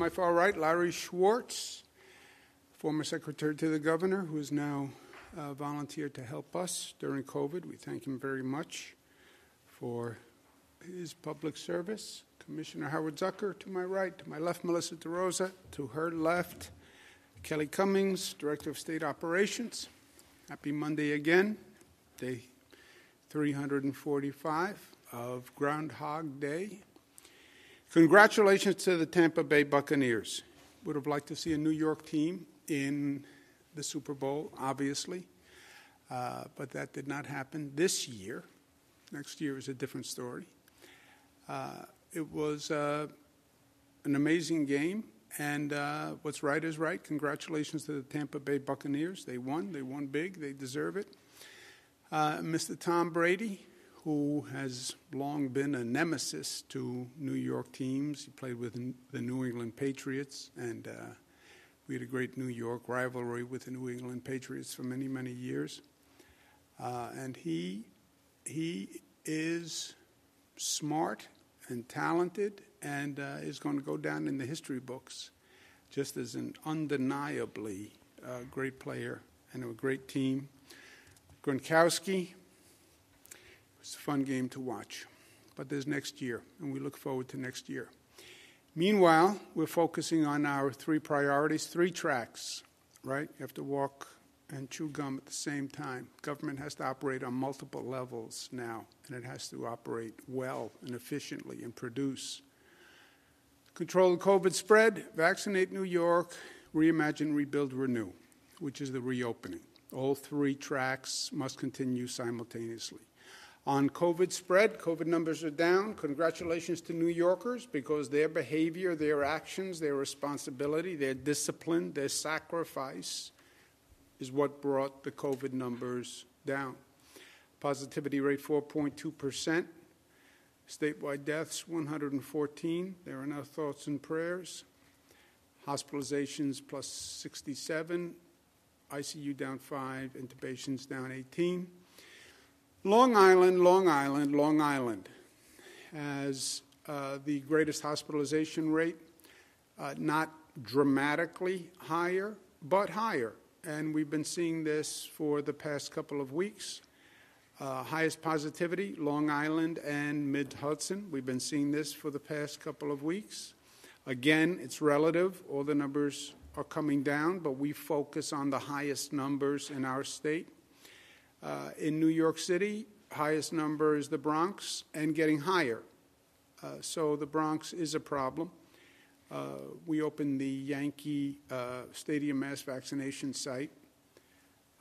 my far right, Larry Schwartz, former secretary to the governor, who has now uh, volunteered to help us during COVID. We thank him very much for his public service. Commissioner Howard Zucker to my right, to my left, Melissa DeRosa, to her left, Kelly Cummings, Director of State Operations. Happy Monday again, day 345 of Groundhog Day. Congratulations to the Tampa Bay Buccaneers. Would have liked to see a New York team in the Super Bowl, obviously, uh, but that did not happen this year. Next year is a different story. Uh, it was uh, an amazing game, and uh, what's right is right. Congratulations to the Tampa Bay Buccaneers. They won. They won big. They deserve it. Uh, Mr. Tom Brady, who has long been a nemesis to New York teams. He played with the New England Patriots, and uh, we had a great New York rivalry with the New England Patriots for many, many years. Uh, and he he is smart and talented, and uh, is going to go down in the history books just as an undeniably uh, great player and a great team. Gronkowski it's a fun game to watch. But there's next year, and we look forward to next year. Meanwhile, we're focusing on our three priorities, three tracks, right? You have to walk and chew gum at the same time. Government has to operate on multiple levels now, and it has to operate well and efficiently and produce. Control the COVID spread, vaccinate New York, reimagine, rebuild, renew, which is the reopening. All three tracks must continue simultaneously. On COVID spread, COVID numbers are down. Congratulations to New Yorkers because their behavior, their actions, their responsibility, their discipline, their sacrifice is what brought the COVID numbers down. Positivity rate 4.2%. Statewide deaths 114. There are no thoughts and prayers. Hospitalizations plus 67. ICU down 5. Intubations down 18. Long Island, Long Island, Long Island has uh, the greatest hospitalization rate, uh, not dramatically higher, but higher. And we've been seeing this for the past couple of weeks. Uh, highest positivity, Long Island and Mid Hudson. We've been seeing this for the past couple of weeks. Again, it's relative. All the numbers are coming down, but we focus on the highest numbers in our state. Uh, in New York City, highest number is the Bronx and getting higher. Uh, so the Bronx is a problem. Uh, we opened the Yankee uh, Stadium mass vaccination site,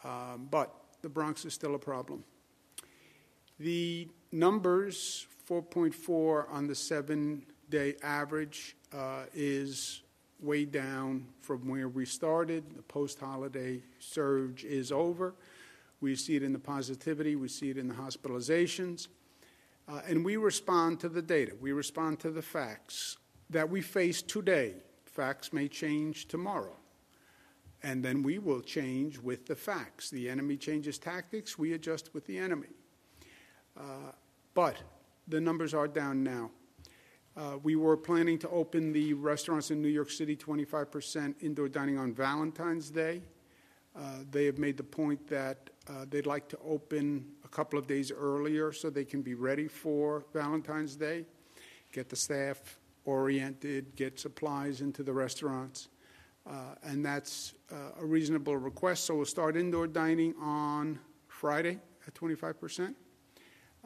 um, but the Bronx is still a problem. The numbers 4.4 on the seven day average uh, is way down from where we started. The post holiday surge is over. We see it in the positivity, we see it in the hospitalizations, uh, and we respond to the data. We respond to the facts that we face today. Facts may change tomorrow, and then we will change with the facts. The enemy changes tactics, we adjust with the enemy. Uh, but the numbers are down now. Uh, we were planning to open the restaurants in New York City 25% indoor dining on Valentine's Day. Uh, they have made the point that uh, they'd like to open a couple of days earlier so they can be ready for Valentine's Day, get the staff oriented, get supplies into the restaurants. Uh, and that's a reasonable request. So we'll start indoor dining on Friday at 25%.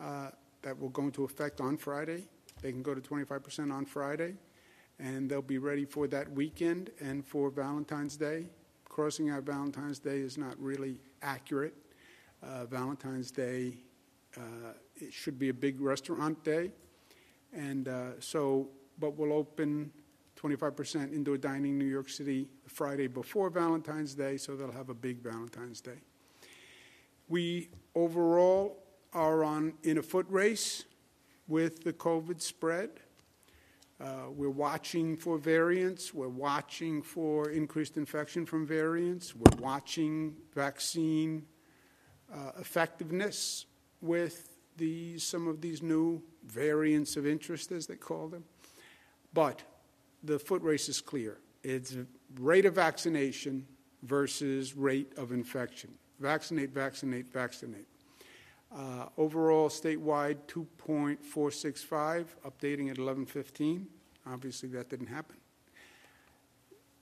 Uh, that will go into effect on Friday. They can go to 25% on Friday, and they'll be ready for that weekend and for Valentine's Day. Crossing out Valentine's Day is not really accurate uh, Valentine's Day. Uh, it should be a big restaurant day. And uh, so, but we'll open 25% indoor dining in New York City the Friday before Valentine's Day, so they'll have a big Valentine's Day. We overall are on in a foot race with the COVID spread. Uh, we're watching for variants. We're watching for increased infection from variants. We're watching vaccine uh, effectiveness with these, some of these new variants of interest, as they call them. But the foot race is clear. It's rate of vaccination versus rate of infection. Vaccinate, vaccinate, vaccinate. Uh, overall, statewide, 2.465, updating at 11:15. Obviously, that didn't happen.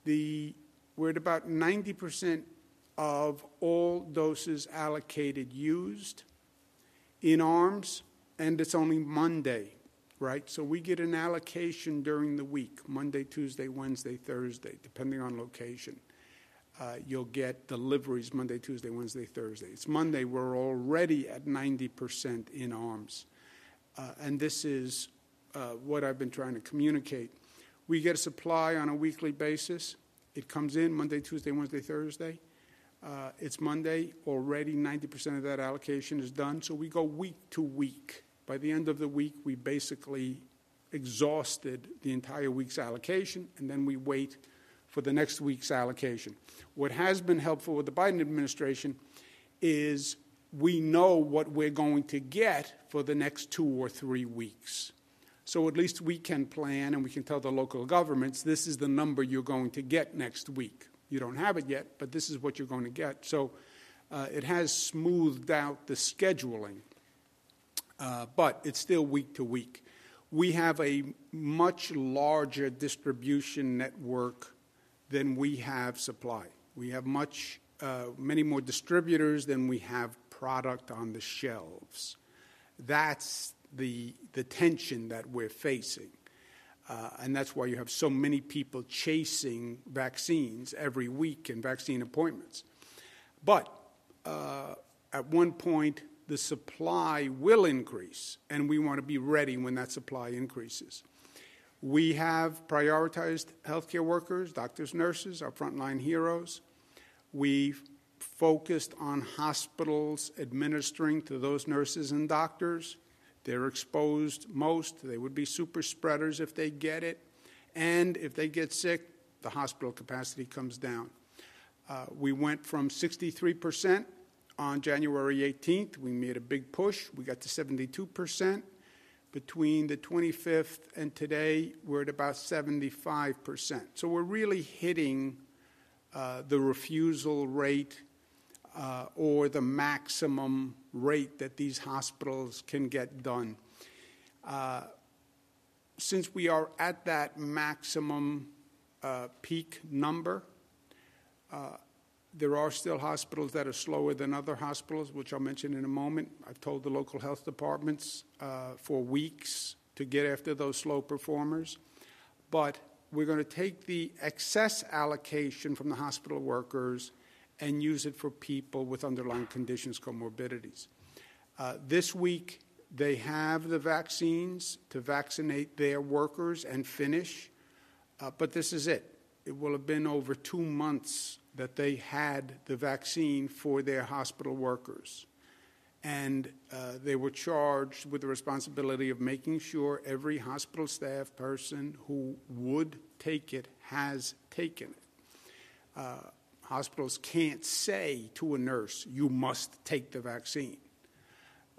The we're at about 90% of all doses allocated used in arms, and it's only Monday, right? So we get an allocation during the week Monday, Tuesday, Wednesday, Thursday, depending on location. Uh, you'll get deliveries Monday, Tuesday, Wednesday, Thursday. It's Monday, we're already at 90% in arms. Uh, and this is uh, what I've been trying to communicate. We get a supply on a weekly basis. It comes in Monday, Tuesday, Wednesday, Thursday. Uh, it's Monday, already 90% of that allocation is done, so we go week to week. By the end of the week, we basically exhausted the entire week's allocation, and then we wait for the next week's allocation. What has been helpful with the Biden administration is we know what we're going to get for the next two or three weeks. So at least we can plan and we can tell the local governments this is the number you're going to get next week. You don't have it yet, but this is what you're going to get. So uh, it has smoothed out the scheduling, uh, but it's still week to week. We have a much larger distribution network than we have supply. We have much, uh, many more distributors than we have product on the shelves. That's the, the tension that we're facing. Uh, and that's why you have so many people chasing vaccines every week and vaccine appointments. But uh, at one point, the supply will increase, and we want to be ready when that supply increases. We have prioritized healthcare workers, doctors, nurses, our frontline heroes. We've focused on hospitals administering to those nurses and doctors. They're exposed most. They would be super spreaders if they get it. And if they get sick, the hospital capacity comes down. Uh, we went from 63% on January 18th. We made a big push. We got to 72%. Between the 25th and today, we're at about 75%. So we're really hitting uh, the refusal rate uh, or the maximum rate that these hospitals can get done. Uh, since we are at that maximum uh, peak number, uh, there are still hospitals that are slower than other hospitals, which I'll mention in a moment. I've told the local health departments uh, for weeks to get after those slow performers. But we're going to take the excess allocation from the hospital workers and use it for people with underlying conditions, comorbidities. Uh, this week, they have the vaccines to vaccinate their workers and finish, uh, but this is it. It will have been over two months that they had the vaccine for their hospital workers. And uh, they were charged with the responsibility of making sure every hospital staff person who would take it has taken it. Uh, hospitals can't say to a nurse, you must take the vaccine.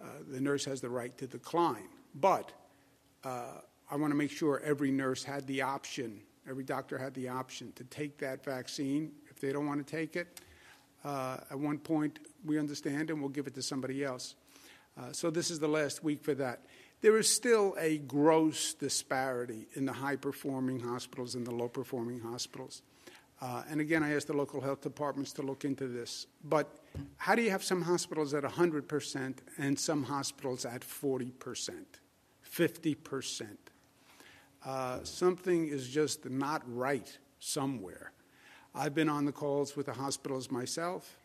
Uh, the nurse has the right to decline. But uh, I want to make sure every nurse had the option, every doctor had the option to take that vaccine they don't want to take it, uh, at one point we understand and we'll give it to somebody else. Uh, so this is the last week for that. There is still a gross disparity in the high performing hospitals and the low performing hospitals. Uh, and again, I asked the local health departments to look into this. But how do you have some hospitals at 100% and some hospitals at 40%, 50%? Uh, something is just not right somewhere. I've been on the calls with the hospitals myself.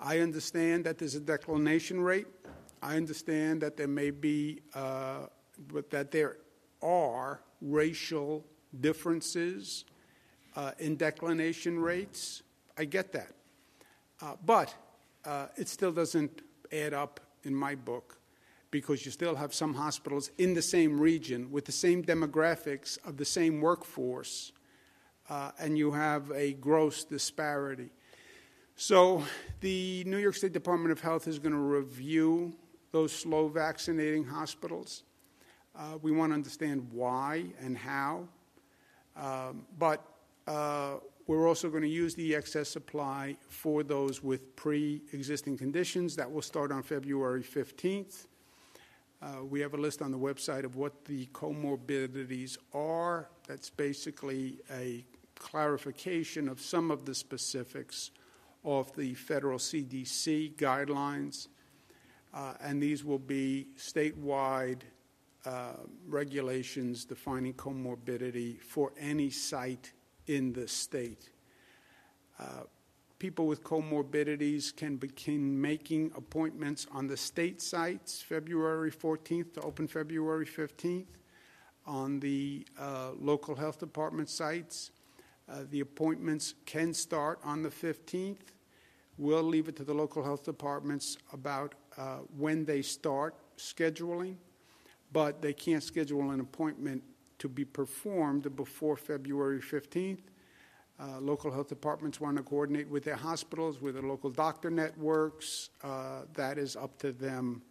I understand that there's a declination rate. I understand that there may be, uh, but that there are racial differences uh, in declination rates. I get that. Uh, but uh, it still doesn't add up in my book because you still have some hospitals in the same region with the same demographics of the same workforce uh, and you have a gross disparity. So, the New York State Department of Health is going to review those slow vaccinating hospitals. Uh, we want to understand why and how. Um, but uh, we're also going to use the excess supply for those with pre existing conditions. That will start on February 15th. Uh, we have a list on the website of what the comorbidities are. That's basically a clarification of some of the specifics of the federal CDC guidelines. Uh, and these will be statewide uh, regulations defining comorbidity for any site in the state. Uh, people with comorbidities can begin making appointments on the state sites February 14th to open February 15th. On the uh, local health department sites, uh, the appointments can start on the 15th. We'll leave it to the local health departments about uh, when they start scheduling, but they can't schedule an appointment to be performed before February 15th. Uh, local health departments want to coordinate with their hospitals, with their local doctor networks. Uh, that is up to them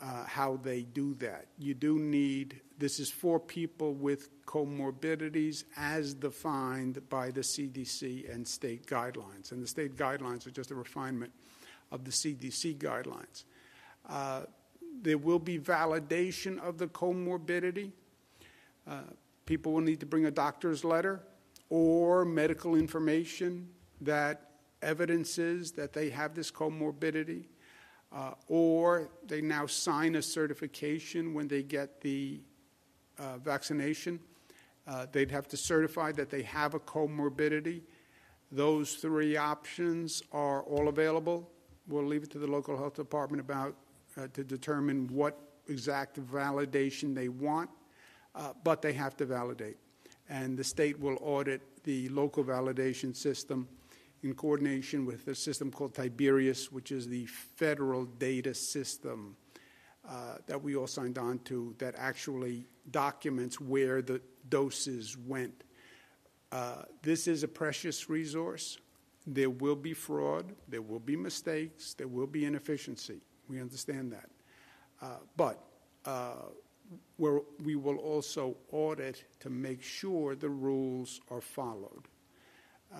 uh, how they do that. You do need, this is for people with comorbidities as defined by the CDC and state guidelines. And the state guidelines are just a refinement of the CDC guidelines. Uh, there will be validation of the comorbidity. Uh, people will need to bring a doctor's letter or medical information that evidences that they have this comorbidity, uh, or they now sign a certification when they get the uh, vaccination. Uh, they'd have to certify that they have a comorbidity. Those three options are all available. We'll leave it to the local health department about uh, to determine what exact validation they want, uh, but they have to validate and the state will audit the local validation system in coordination with a system called Tiberius, which is the federal data system uh, that we all signed on to that actually documents where the doses went. Uh, this is a precious resource. There will be fraud, there will be mistakes, there will be inefficiency. We understand that. Uh, but uh, we will also audit to make sure the rules are followed. Uh,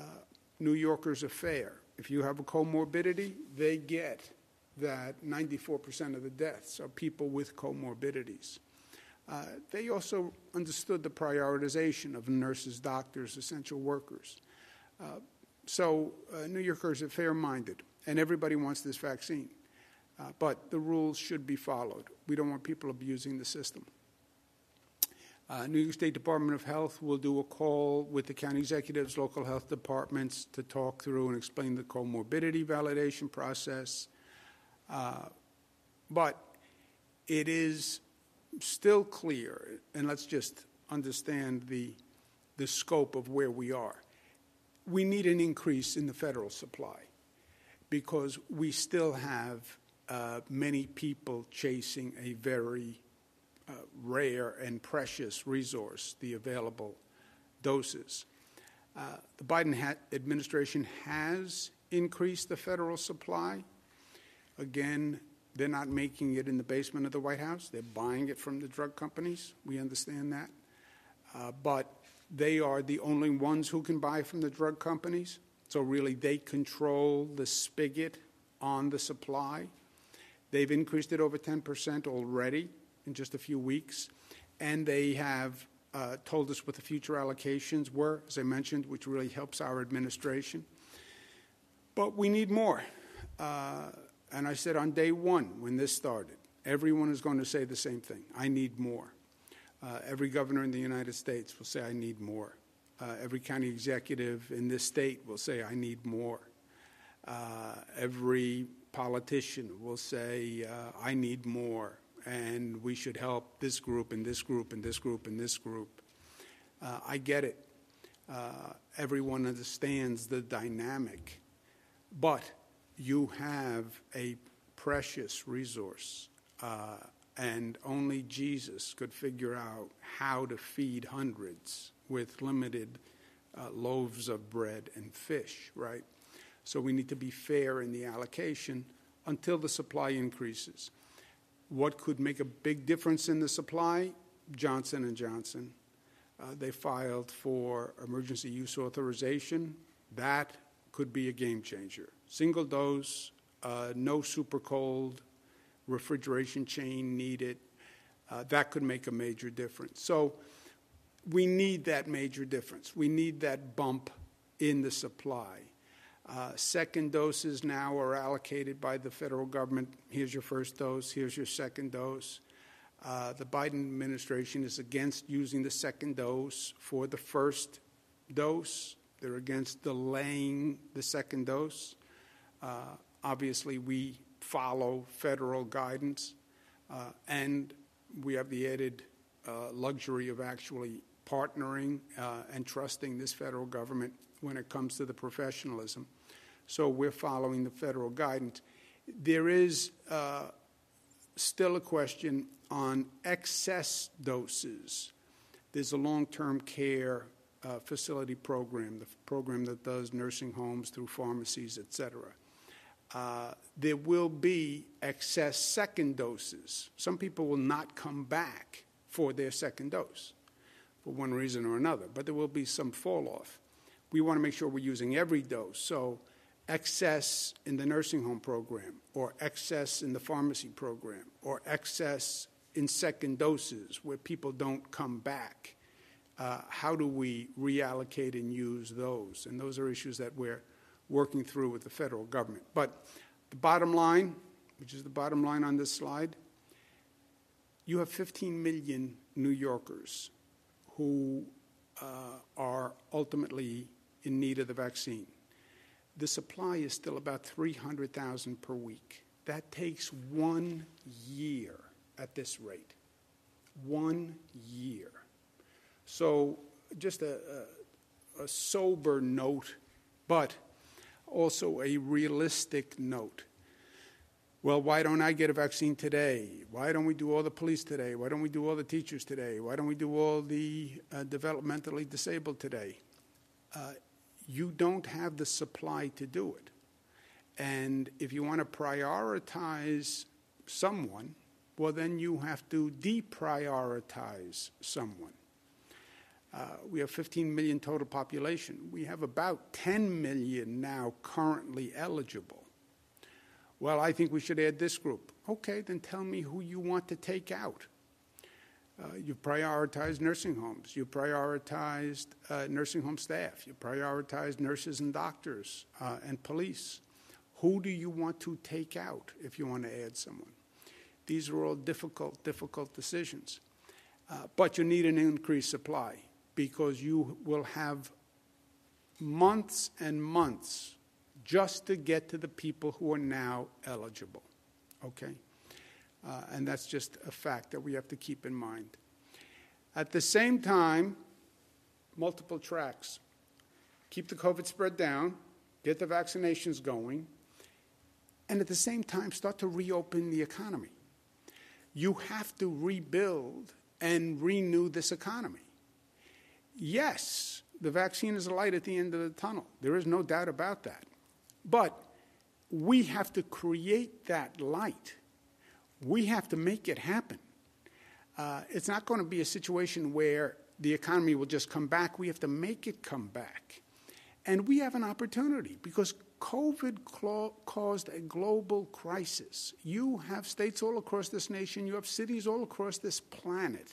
New Yorkers are fair. If you have a comorbidity, they get that 94% of the deaths are people with comorbidities. Uh, they also understood the prioritization of nurses, doctors, essential workers. Uh, so uh, New Yorkers are fair minded, and everybody wants this vaccine. Uh, but the rules should be followed. We don't want people abusing the system. Uh, New York State Department of Health will do a call with the county executives, local health departments to talk through and explain the comorbidity validation process. Uh, but it is still clear, and let's just understand the, the scope of where we are. We need an increase in the federal supply because we still have uh, many people chasing a very uh, rare and precious resource, the available doses. Uh, the Biden ha- administration has increased the federal supply. Again, they're not making it in the basement of the White House. They're buying it from the drug companies. We understand that. Uh, but they are the only ones who can buy from the drug companies. So, really, they control the spigot on the supply. They've increased it over 10% already in just a few weeks, and they have uh, told us what the future allocations were, as I mentioned, which really helps our administration. But we need more. Uh, and I said on day one when this started, everyone is going to say the same thing I need more. Uh, every governor in the United States will say, I need more. Uh, every county executive in this state will say, I need more. Uh, every politician will say, uh, I need more, and we should help this group and this group and this group and this group. Uh, I get it. Uh, everyone understands the dynamic. But you have a precious resource, uh, and only Jesus could figure out how to feed hundreds with limited uh, loaves of bread and fish, right? So we need to be fair in the allocation until the supply increases. What could make a big difference in the supply? Johnson and Johnson. Uh, they filed for emergency use authorization. That could be a game changer. Single dose, uh, no super cold refrigeration chain needed. Uh, that could make a major difference. So we need that major difference. We need that bump in the supply. Uh, second doses now are allocated by the federal government. Here's your first dose, here's your second dose. Uh, the Biden administration is against using the second dose for the first dose. They're against delaying the second dose. Uh, obviously, we follow federal guidance, uh, and we have the added uh, luxury of actually partnering uh, and trusting this federal government when it comes to the professionalism. So we're following the federal guidance. There is uh, still a question on excess doses. There's a long term care uh, facility program, the program that does nursing homes through pharmacies, et cetera. Uh, there will be excess second doses. Some people will not come back for their second dose for one reason or another, but there will be some fall off. We want to make sure we're using every dose. So, excess in the nursing home program, or excess in the pharmacy program, or excess in second doses where people don't come back. Uh, how do we reallocate and use those? And those are issues that we're working through with the federal government. But the bottom line, which is the bottom line on this slide, you have 15 million New Yorkers who uh, are ultimately in need of the vaccine. The supply is still about 300,000 per week. That takes one year at this rate. One year. So, just a, a, a sober note, but also a realistic note. Well, why don't I get a vaccine today? Why don't we do all the police today? Why don't we do all the teachers today? Why don't we do all the uh, developmentally disabled today? Uh, you don't have the supply to do it. And if you want to prioritize someone, well, then you have to deprioritize someone. Uh, we have 15 million total population. We have about 10 million now currently eligible. Well, I think we should add this group. Okay, then tell me who you want to take out. Uh, you prioritized nursing homes. You prioritized uh, nursing home staff. You prioritized nurses and doctors uh, and police. Who do you want to take out if you want to add someone? These are all difficult, difficult decisions. Uh, but you need an increased supply because you will have months and months just to get to the people who are now eligible. Okay? Uh, and that's just a fact that we have to keep in mind. At the same time, multiple tracks. Keep the COVID spread down, get the vaccinations going, and at the same time, start to reopen the economy. You have to rebuild and renew this economy. Yes, the vaccine is a light at the end of the tunnel. There is no doubt about that. But we have to create that light. We have to make it happen. Uh, it's not going to be a situation where the economy will just come back. We have to make it come back. And we have an opportunity because COVID caused a global crisis. You have states all across this nation, you have cities all across this planet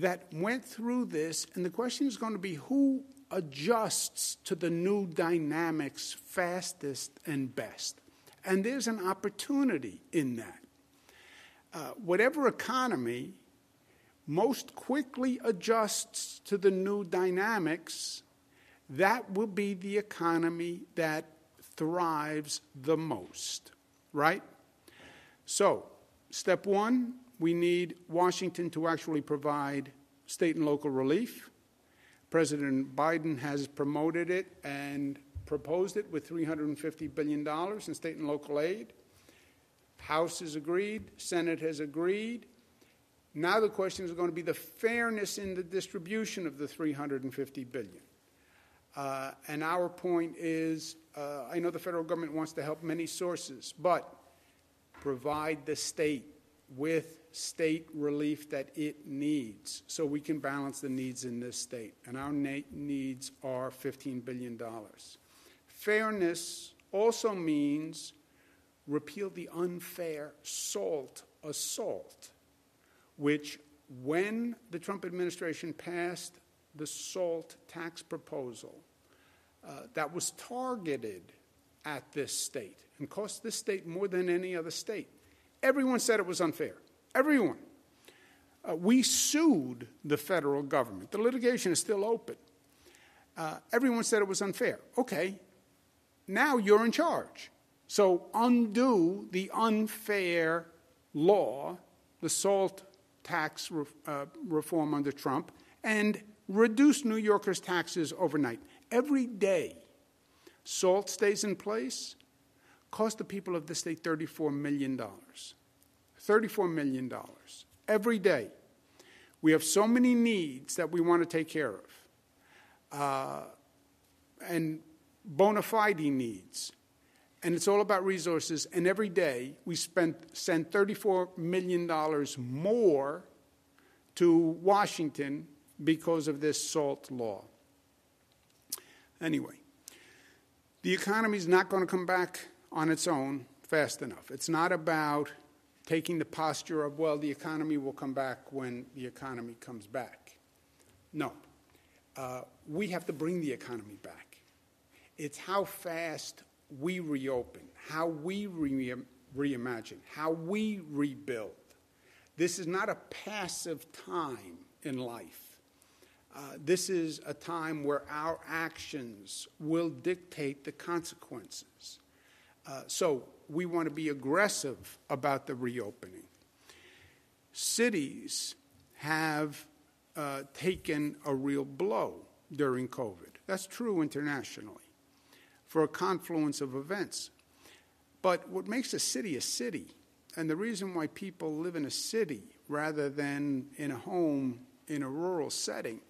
that went through this, and the question is going to be who adjusts to the new dynamics fastest and best. And there's an opportunity in that. Uh, whatever economy most quickly adjusts to the new dynamics, that will be the economy that thrives the most, right? So, step one, we need Washington to actually provide state and local relief. President Biden has promoted it and proposed it with $350 billion in state and local aid. House has agreed, Senate has agreed. Now the question is going to be the fairness in the distribution of the 350 billion. Uh, and our point is, uh, I know the federal government wants to help many sources, but provide the state with state relief that it needs so we can balance the needs in this state. And our needs are $15 billion. Fairness also means repeal the unfair SALT assault, which, when the Trump administration passed the SALT tax proposal, uh, that was targeted at this state and cost this state more than any other state. Everyone said it was unfair. Everyone. Uh, we sued the federal government. The litigation is still open. Uh, everyone said it was unfair. Okay, now you're in charge. So undo the unfair law, the SALT tax re- uh, reform under Trump, and reduce New Yorkers' taxes overnight. Every day SALT stays in place, cost the people of the state $34 million. $34 million every day. We have so many needs that we want to take care of, uh, and bona fide needs. And it's all about resources. And every day we spend, send $34 million more to Washington because of this SALT law. Anyway, the economy is not going to come back on its own fast enough. It's not about taking the posture of, well, the economy will come back when the economy comes back. No. Uh, we have to bring the economy back. It's how fast we reopen, how we re- reimagine, how we rebuild. This is not a passive time in life. Uh, this is a time where our actions will dictate the consequences. Uh, so we want to be aggressive about the reopening. Cities have uh, taken a real blow during COVID. That's true internationally for a confluence of events. But what makes a city a city, and the reason why people live in a city rather than in a home in a rural setting,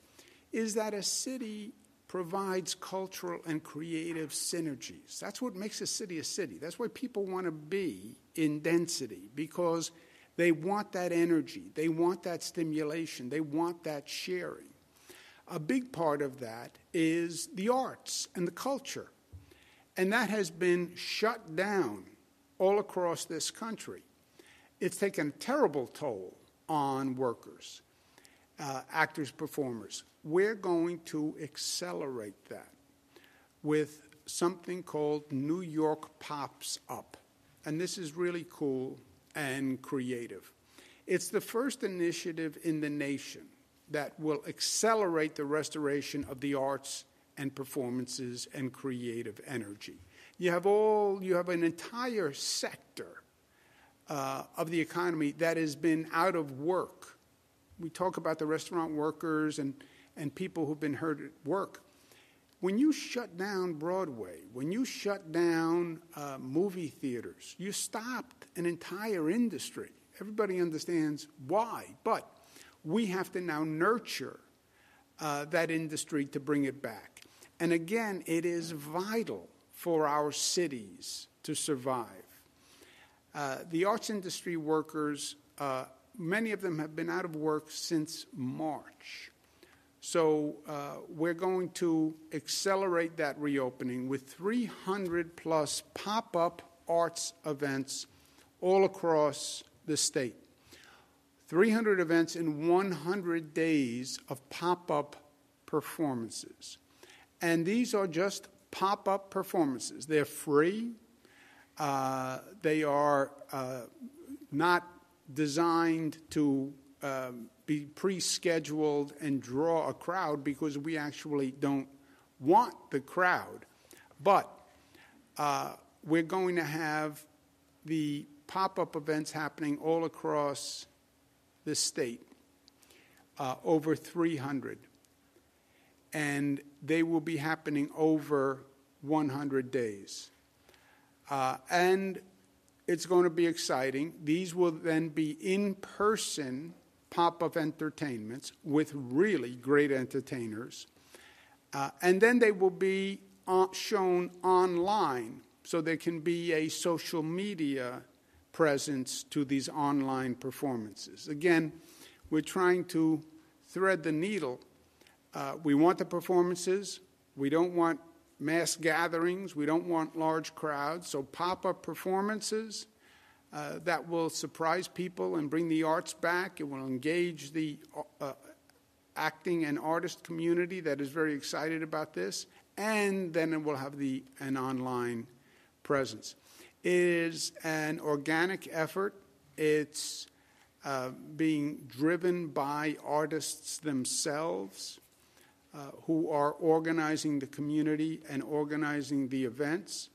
is that a city provides cultural and creative synergies. That's what makes a city a city. That's why people want to be in density because they want that energy, they want that stimulation, they want that sharing. A big part of that is the arts and the culture. And that has been shut down all across this country. It's taken a terrible toll on workers, uh, actors, performers. We're going to accelerate that with something called New York Pops Up. And this is really cool and creative. It's the first initiative in the nation that will accelerate the restoration of the arts and performances and creative energy. You have all you have an entire sector uh, of the economy that has been out of work. We talk about the restaurant workers and and people who've been hurt at work. When you shut down Broadway, when you shut down uh, movie theaters, you stopped an entire industry. Everybody understands why, but we have to now nurture uh, that industry to bring it back. And again, it is vital for our cities to survive. Uh, the arts industry workers, uh, many of them have been out of work since March. So uh, we're going to accelerate that reopening with 300 plus pop up arts events all across the state. 300 events in 100 days of pop up performances. And these are just pop up performances. They're free, uh, they are uh, not designed to um, be pre scheduled and draw a crowd because we actually don't want the crowd. But uh, we're going to have the pop up events happening all across the state, uh, over 300. And they will be happening over 100 days. Uh, and it's going to be exciting. These will then be in person pop up entertainments with really great entertainers. Uh, and then they will be uh, shown online, so there can be a social media presence to these online performances. Again, we're trying to thread the needle. Uh, we want the performances. We don't want mass gatherings. We don't want large crowds. So, pop up performances uh, that will surprise people and bring the arts back. It will engage the uh, acting and artist community that is very excited about this. And then it will have the, an online presence. It is an organic effort. It's uh, being driven by artists themselves uh, who are organizing the community and organizing the events.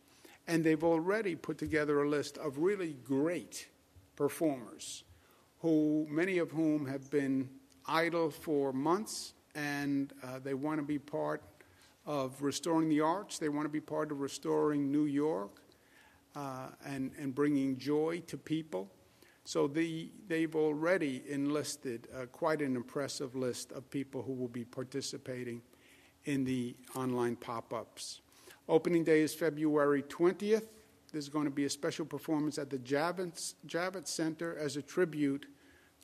And they've already put together a list of really great performers, who many of whom have been idle for months, and uh, they want to be part of restoring the arts. They want to be part of restoring New York uh, and, and bringing joy to people. So the, they've already enlisted uh, quite an impressive list of people who will be participating in the online pop ups. Opening day is February 20th. There's going to be a special performance at the Javits, Javits Center as a tribute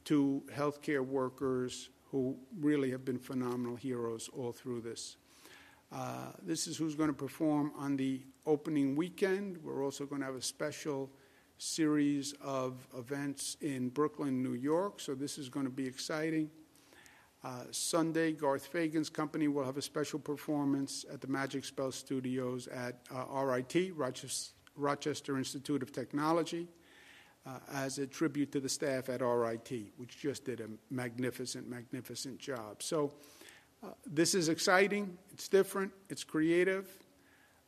to healthcare workers who really have been phenomenal heroes all through this. Uh, this is who's going to perform on the opening weekend. We're also going to have a special series of events in Brooklyn, New York, so this is going to be exciting. Uh, Sunday, Garth Fagan's company will have a special performance at the Magic Spell Studios at uh, RIT, Rochester, Rochester, Institute of Technology, uh, as a tribute to the staff at RIT, which just did a magnificent, magnificent job. So, uh, this is exciting, it's different, it's creative,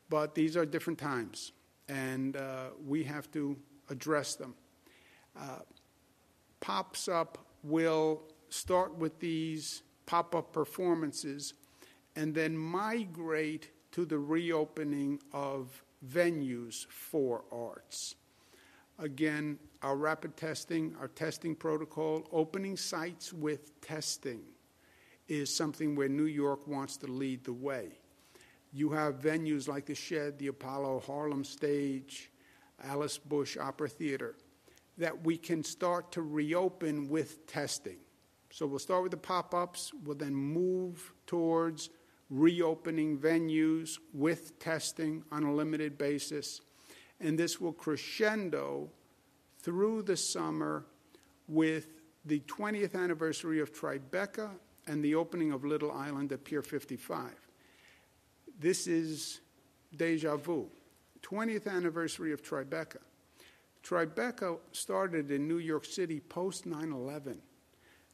but these are different times, and uh, we have to address them. Uh, pops up will start with these pop up performances and then migrate to the reopening of venues for arts. Again, our rapid testing, our testing protocol, opening sites with testing is something where New York wants to lead the way. You have venues like the Shed, the Apollo, Harlem Stage, Alice Busch Opera Theater that we can start to reopen with testing. So we'll start with the pop ups, we'll then move towards reopening venues with testing on a limited basis. And this will crescendo through the summer with the 20th anniversary of Tribeca and the opening of Little Island at Pier 55. This is deja vu. 20th anniversary of Tribeca. Tribeca started in New York City post 9 11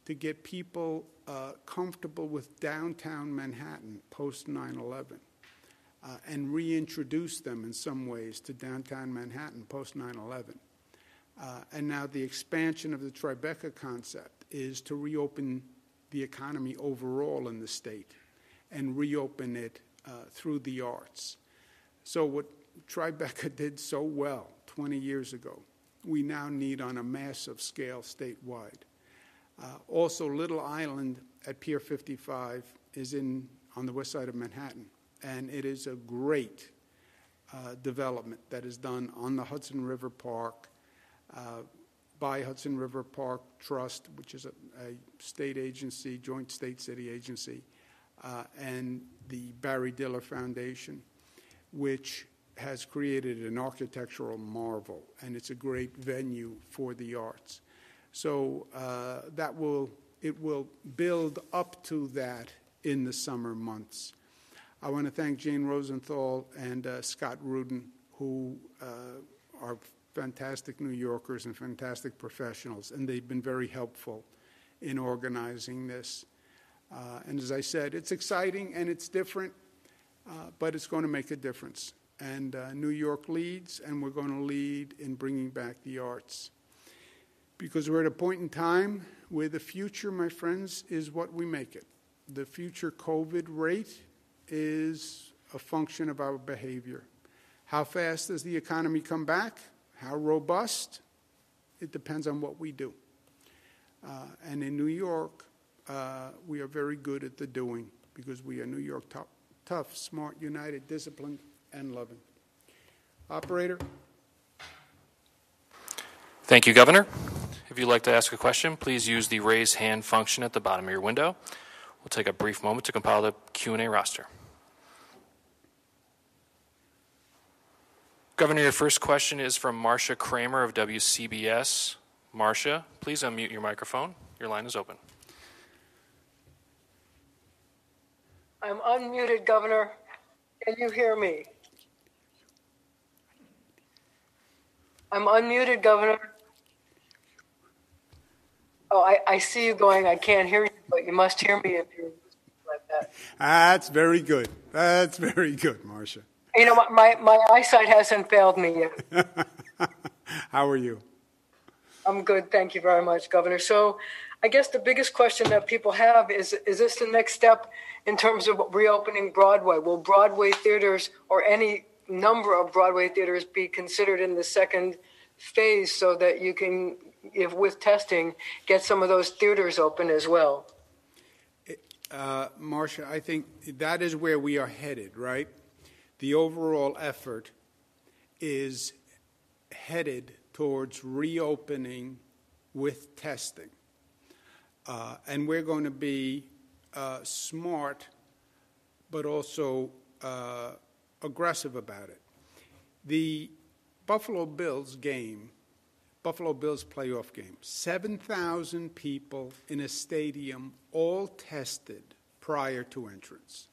to get people uh, comfortable with downtown Manhattan post 9 11 uh, and reintroduce them in some ways to downtown Manhattan post 9 11. Uh, and now the expansion of the Tribeca concept is to reopen the economy overall in the state and reopen it uh, through the arts. So, what Tribeca did so well 20 years ago, we now need on a massive scale statewide. Uh, also, Little Island at Pier 55 is in on the west side of Manhattan, and it is a great uh, development that is done on the Hudson River Park uh, by Hudson River Park Trust, which is a, a state agency, joint state city agency, uh, and the Barry Diller Foundation, which has created an architectural marvel, and it's a great venue for the arts. So uh, that will it will build up to that in the summer months. I want to thank Jane Rosenthal and uh, Scott Rudin, who uh, are fantastic New Yorkers and fantastic professionals, and they've been very helpful in organizing this. Uh, and as I said, it's exciting and it's different, uh, but it's going to make a difference. And uh, New York leads, and we're going to lead in bringing back the arts because we're at a point in time where the future, my friends, is what we make it. The future COVID rate is a function of our behavior. How fast does the economy come back? How robust? It depends on what we do. Uh, and in New York, uh, we are very good at the doing because we are New York tough, tough, smart, united, disciplined, and loving. Operator? Thank you, Governor. If you'd like to ask a question, please use the raise hand function at the bottom of your window. We'll take a brief moment to compile the Q&A roster. Governor, your first question is from Marcia Kramer of WCBS. Marcia, please unmute your microphone. Your line is open. I'm unmuted, Governor. Can you hear me? I'm unmuted, Governor. Oh, I, I see you going. I can't hear you, but you must hear me if you're like that. That's very good. That's very good, Marcia. You know, my, my eyesight hasn't failed me yet. How are you? I'm good. Thank you very much, Governor. So I guess the biggest question that people have is is this the next step in terms of reopening Broadway? Will Broadway theaters or any number of Broadway theaters be considered in the second phase so that you can, if with testing, get some of those theaters open as well? Uh, Marcia, I think that is where we are headed, right? the overall effort is headed towards reopening with testing. Uh, and we're going to be uh, smart, but also uh, aggressive about it. The Buffalo Bills game, Buffalo Bills playoff game, 7,000 people in a stadium, all tested prior to entrance.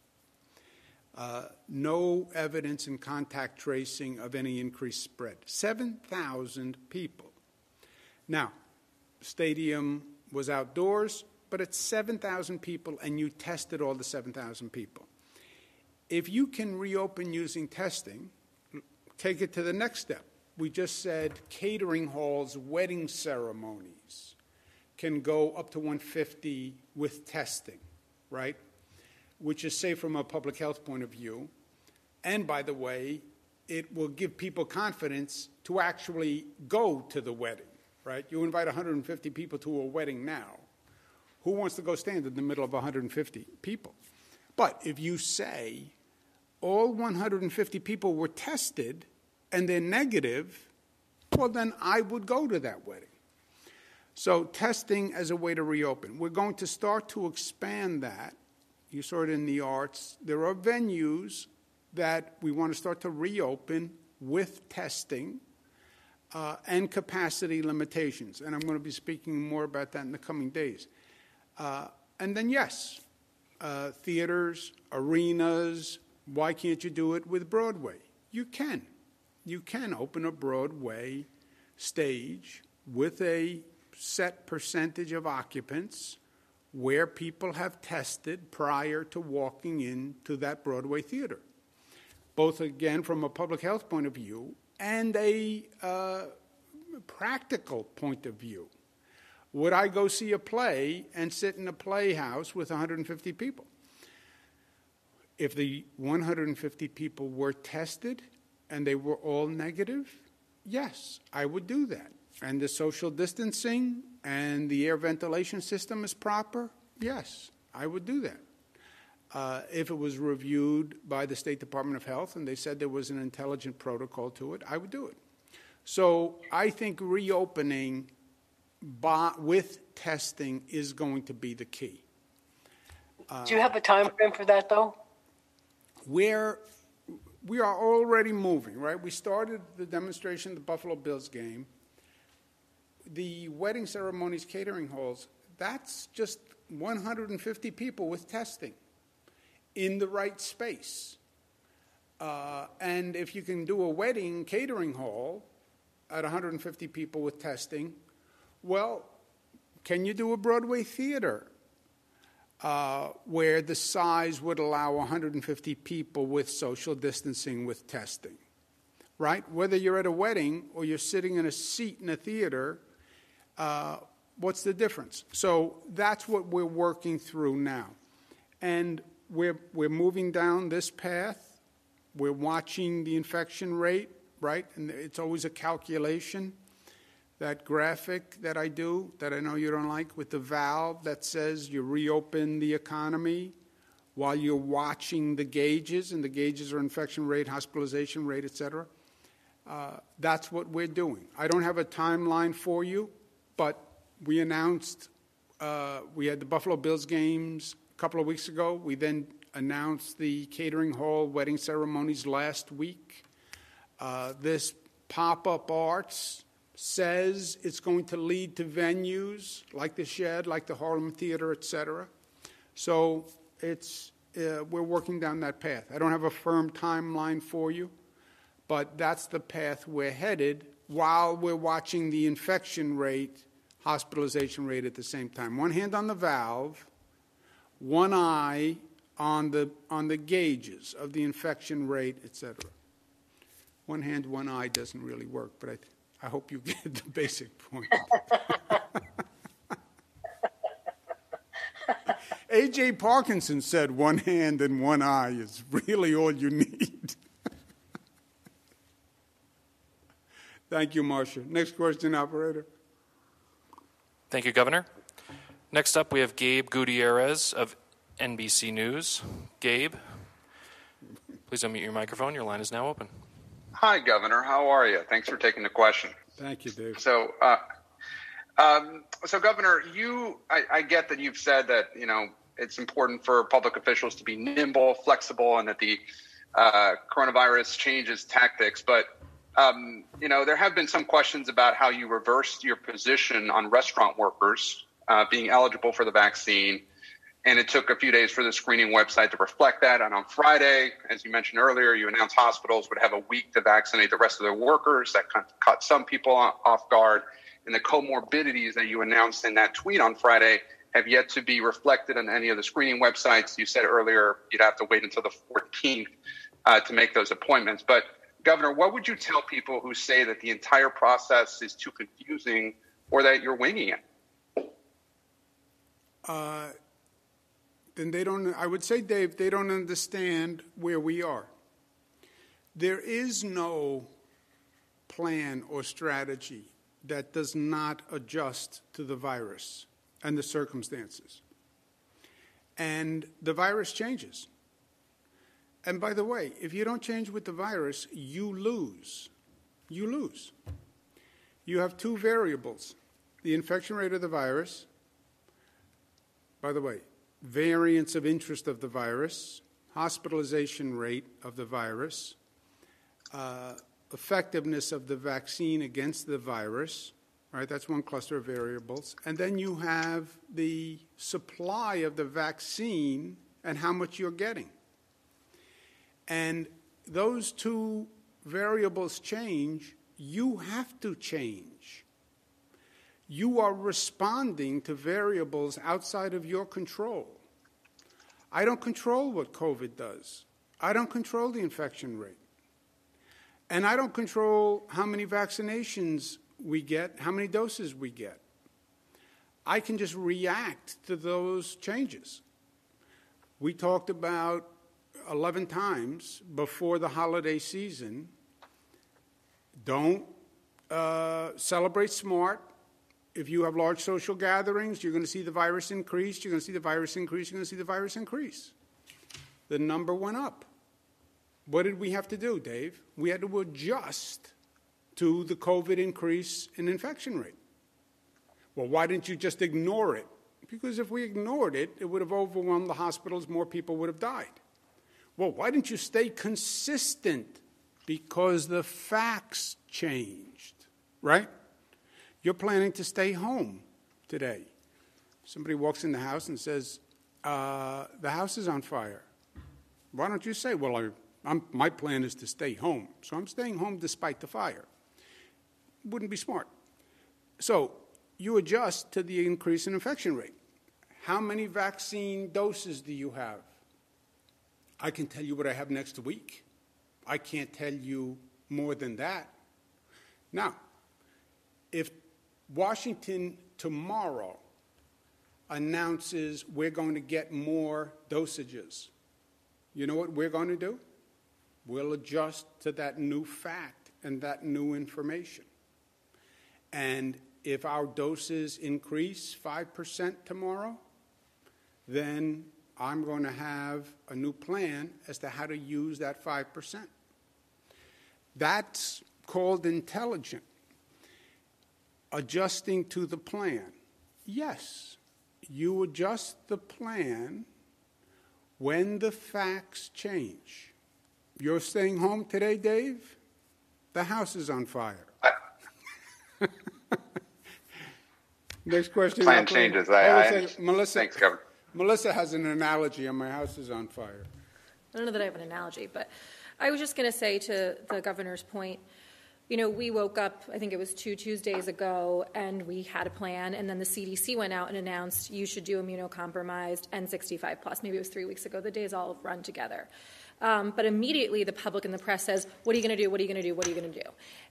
Uh, no evidence in contact tracing of any increased spread. 7,000 people. Now, stadium was outdoors, but it's 7,000 people, and you tested all the 7,000 people. If you can reopen using testing, take it to the next step. We just said catering halls, wedding ceremonies can go up to 150 with testing, right? which is safe from a public health point of view. And by the way, it will give people confidence to actually go to the wedding, right? You invite 150 people to a wedding now. Who wants to go stand in the middle of 150 people? But if you say all 150 people were tested and they're negative, well, then I would go to that wedding. So, testing as a way to reopen. We're going to start to expand that you saw it in the arts. There are venues that we want to start to reopen with testing uh, and capacity limitations. And I'm going to be speaking more about that in the coming days. Uh, and then, yes, uh, theaters, arenas, why can't you do it with Broadway? You can. You can open a Broadway stage with a set percentage of occupants where people have tested prior to walking into that Broadway theater, both again from a public health point of view and a uh, practical point of view. Would I go see a play and sit in a playhouse with 150 people? If the 150 people were tested and they were all negative, yes, I would do that. And the social distancing and the air ventilation system is proper, yes, I would do that. Uh, if it was reviewed by the State Department of Health and they said there was an intelligent protocol to it, I would do it. So I think reopening by, with testing is going to be the key. Uh, do you have a time frame for that, though? Where we are already moving, right? We started the demonstration, the Buffalo Bills game the wedding ceremonies catering halls, that's just 150 people with testing in the right space. Uh, and if you can do a wedding catering hall at 150 people with testing, well, can you do a Broadway theater uh, where the size would allow 150 people with social distancing with testing? Right? Whether you're at a wedding or you're sitting in a seat in a theater, uh, what's the difference? So that's what we're working through now. And we're, we're moving down this path. We're watching the infection rate, right? And it's always a calculation. That graphic that I do, that I know you don't like, with the valve that says you reopen the economy while you're watching the gauges, and the gauges are infection rate, hospitalization rate, et cetera. uh, that's what we're doing. I don't have a timeline for you, but we announced uh, we had the Buffalo Bills games a couple of weeks ago. We then announced the catering hall wedding ceremonies last week. Uh, this pop up arts says it's going to lead to venues like the Shed, like the Harlem Theater, etc. So it's uh, we're working down that path. I don't have a firm timeline for you, but that's the path we're headed while we're watching the infection rate, hospitalization rate at the same time. One hand on the valve, one eye on the on the gauges of the infection rate, etc. One hand, one eye doesn't really work, but I, I hope you get the basic point. A.J. Parkinson said one hand and one eye is really all you need. Thank you, Marcia. Next question, operator. Thank you, Governor. Next up, we have Gabe Gutierrez of NBC News. Gabe, please unmute your microphone. Your line is now open. Hi, Governor. How are you? Thanks for taking the question. Thank you, Dave. So, uh, um, so Governor, you, I, I get that you've said that you know it's important for public officials to be nimble, flexible, and that the uh, coronavirus changes tactics. But um, you know, there have been some questions about how you reversed your position on restaurant workers uh, being eligible for the vaccine. And it took a few days for the screening website to reflect that. And on Friday, as you mentioned earlier, you announced hospitals would have a week to vaccinate the rest of their workers. That caught some people off guard. And the comorbidities that you announced in that tweet on Friday have yet to be reflected on any of the screening websites. You said earlier you'd have to wait until the 14th uh, to make those appointments. But, Governor, what would you tell people who say that the entire process is too confusing or that you're winging it? Uh, then they don't, I would say, Dave, they don't understand where we are. There is no plan or strategy that does not adjust to the virus and the circumstances. And the virus changes. And by the way, if you don't change with the virus, you lose. You lose. You have two variables the infection rate of the virus. By the way, variants of interest of the virus, hospitalization rate of the virus, uh, effectiveness of the vaccine against the virus, right? That's one cluster of variables. And then you have the supply of the vaccine and how much you're getting. And those two variables change, you have to change. You are responding to variables outside of your control. I don't control what COVID does. I don't control the infection rate. And I don't control how many vaccinations we get, how many doses we get. I can just react to those changes. We talked about 11 times before the holiday season don't uh, celebrate smart. If you have large social gatherings, you're going to see the virus increase, you're going to see the virus increase, you're going to see the virus increase. The number went up. What did we have to do, Dave? We had to adjust to the COVID increase in infection rate. Well, why didn't you just ignore it? Because if we ignored it, it would have overwhelmed the hospitals, more people would have died. Well, why didn't you stay consistent? Because the facts changed, right? You're planning to stay home today. Somebody walks in the house and says, uh, The house is on fire. Why don't you say, Well, I, my plan is to stay home, so I'm staying home despite the fire? wouldn't be smart. So you adjust to the increase in infection rate. How many vaccine doses do you have? I can tell you what I have next week. I can't tell you more than that. Now, if Washington tomorrow announces we're going to get more dosages, you know what we're going to do? We'll adjust to that new fact and that new information. And if our doses increase 5% tomorrow, then I'm going to have a new plan as to how to use that 5%. That's called intelligent, adjusting to the plan. Yes, you adjust the plan when the facts change. You're staying home today, Dave? The house is on fire. Next question. Plan changes. I, Hold I a second. Melissa, Thanks, Governor. Melissa has an analogy, and my house is on fire. I don't know that I have an analogy, but I was just going to say to the governor's point, you know, we woke up, I think it was two Tuesdays ago, and we had a plan, and then the CDC went out and announced you should do immunocompromised and 65 plus. Maybe it was three weeks ago. The days all run together. Um, but immediately the public and the press says, What are you going to do? What are you going to do? What are you going to do?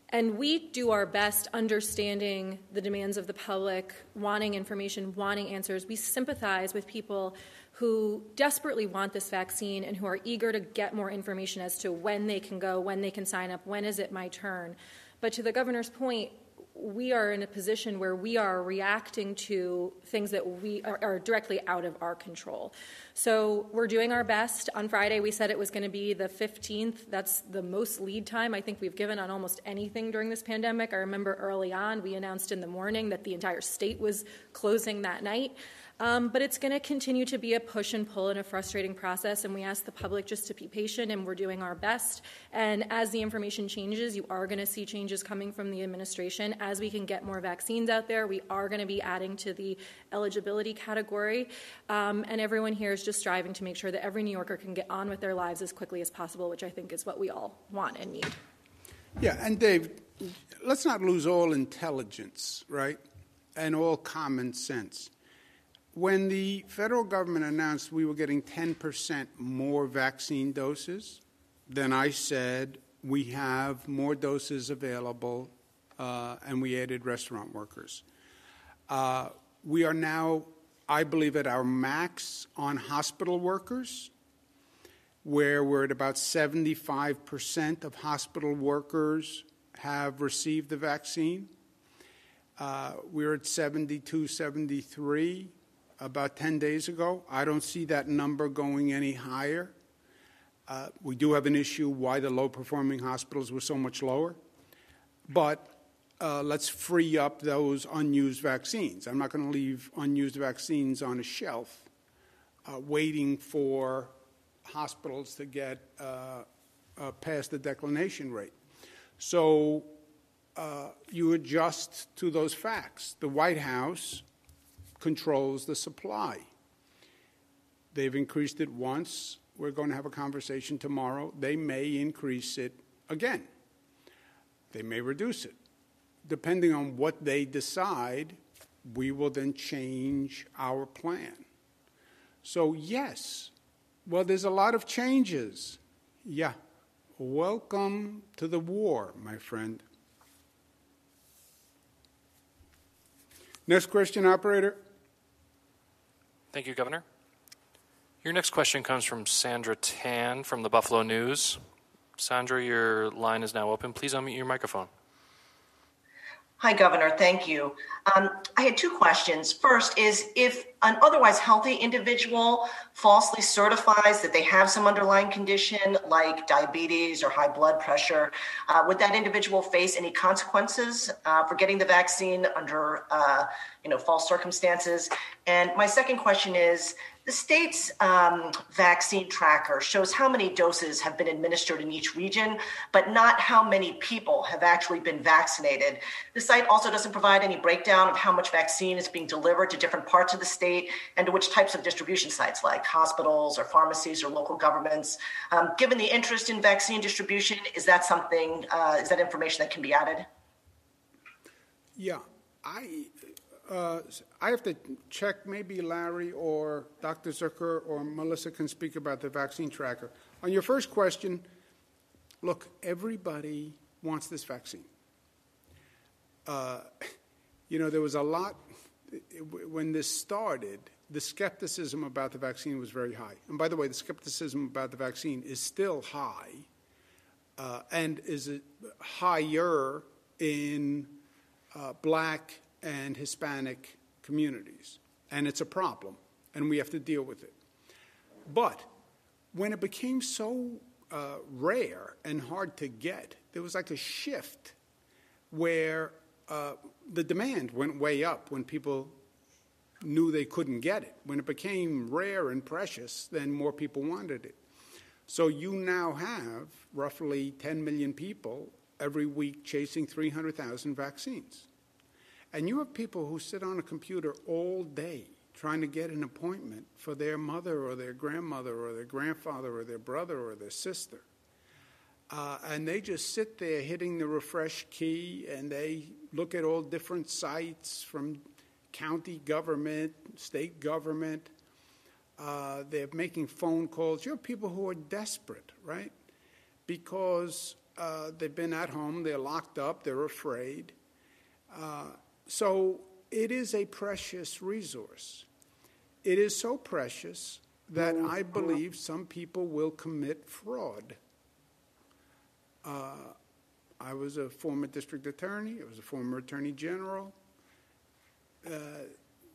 And we do our best understanding the demands of the public, wanting information, wanting answers. We sympathize with people who desperately want this vaccine and who are eager to get more information as to when they can go, when they can sign up, when is it my turn. But to the governor's point, we are in a position where we are reacting to things that we are, are, directly out of our control. So we're doing our best. On Friday, we said it was going to be the 15th. That's the most lead time I think we've given on almost anything during this pandemic. I remember early on, we announced in the morning that the entire state was closing that night. Um, but it's going to continue to be a push and pull and a frustrating process, and we ask the public just to be patient, and we're doing our best. And as the information changes, you are going to see changes coming from the administration. As we can get more vaccines out there, we are going to be adding to the eligibility category. Um, and everyone here is just striving to make sure that every New Yorker can get on with their lives as quickly as possible, which I think is what we all want and need. Yeah, and Dave, let's not lose all intelligence, right? And all common sense. When the federal government announced we were getting 10% more vaccine doses, then I said we have more doses available, uh, and we added restaurant workers. Uh, we are now, I believe, at our max on hospital workers, where we're at about 75% of hospital workers have received the vaccine. Uh, we're at 72, 73 about 10 days ago. I don't see that number going any higher. Uh, we do have an issue why the low performing hospitals were so much lower. But uh, let's free up those unused vaccines. I'm not going to leave unused vaccines on a shelf uh, waiting for hospitals to get uh, uh, past the declination rate. So uh, you adjust to those facts. The White House controls the supply. They've increased it once. We're going to have a conversation tomorrow. They may increase it again. They may reduce it. Depending on what they decide, we will then change our plan. So, yes, well, there's a lot of changes. Yeah. Welcome to the war, my friend. Next question, operator. Thank you, Governor. Your next question comes from Sandra Tan from the Buffalo News. Sandra, your line is now open. Please unmute your microphone. Hi, Governor. Thank you. Um, I had two questions. First is if an otherwise healthy individual falsely certifies that they have some underlying condition like diabetes or high blood pressure, uh, would that individual face any consequences uh, for getting the vaccine under uh, you know false circumstances? And my second question is the state's um, vaccine tracker shows how many doses have been administered in each region, but not how many people have actually been vaccinated. The site also doesn't provide any breakdown of how much vaccine is being delivered to different parts of the state and to which types of distribution sites, like hospitals or pharmacies or local governments. Um, given the interest in vaccine distribution, is that something, uh, is that information that can be added? Yeah, I uh, I have to check. Maybe Larry or Dr. Zucker or Melissa can speak about the vaccine tracker. On your first question, look, everybody wants this vaccine. Uh, you know, there was a lot when this started. The skepticism about the vaccine was very high. And by the way, the skepticism about the vaccine is still high, uh, and is higher in uh, black and Hispanic communities. And it's a problem, and we have to deal with it. But when it became so uh, rare and hard to get, there was like a shift where uh, the demand went way up when people knew they couldn't get it. When it became rare and precious, then more people wanted it. So you now have roughly 10 million people every week chasing 300,000 vaccines. And you have people who sit on a computer all day trying to get an appointment for their mother or their grandmother or their grandfather or their brother or their sister. Uh, and they just sit there hitting the refresh key and they look at all different sites from county government, state government. Uh, they're making phone calls. You have people who are desperate, right? Because uh, they've been at home, they're locked up, they're afraid. Uh, so it is a precious resource. It is so precious that I believe some people will commit fraud. Uh, I was a former district attorney, I was a former attorney general. Uh,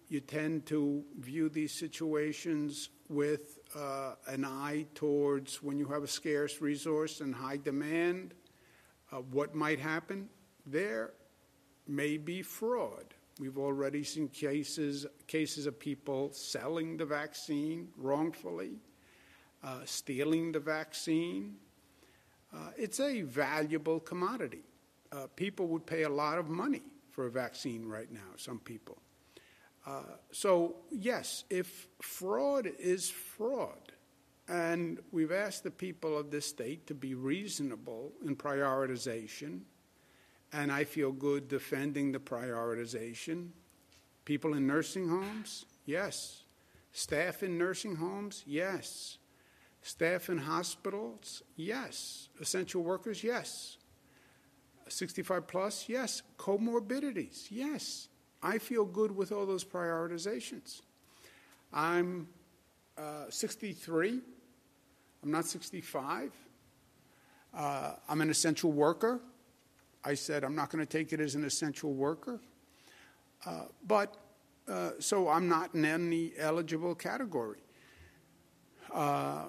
you tend to view these situations with uh, an eye towards when you have a scarce resource and high demand, uh, what might happen? There may be fraud. We've already seen cases cases of people selling the vaccine wrongfully, uh, stealing the vaccine. Uh, it's a valuable commodity. Uh, people would pay a lot of money for a vaccine right now. Some people. So yes, if fraud is fraud, and we've asked the people of this state to be reasonable in prioritization and I feel good defending the prioritization. People in nursing homes, yes. Staff in nursing homes, yes. Staff in hospitals, yes. Essential workers, yes. 65 plus, yes. Comorbidities, yes. I feel good with all those prioritizations. I'm uh, 63. I'm not 65. Uh, I'm an essential worker. I said, I'm not going to take it as an essential worker. Uh, but uh, so I'm not in any eligible category. Uh,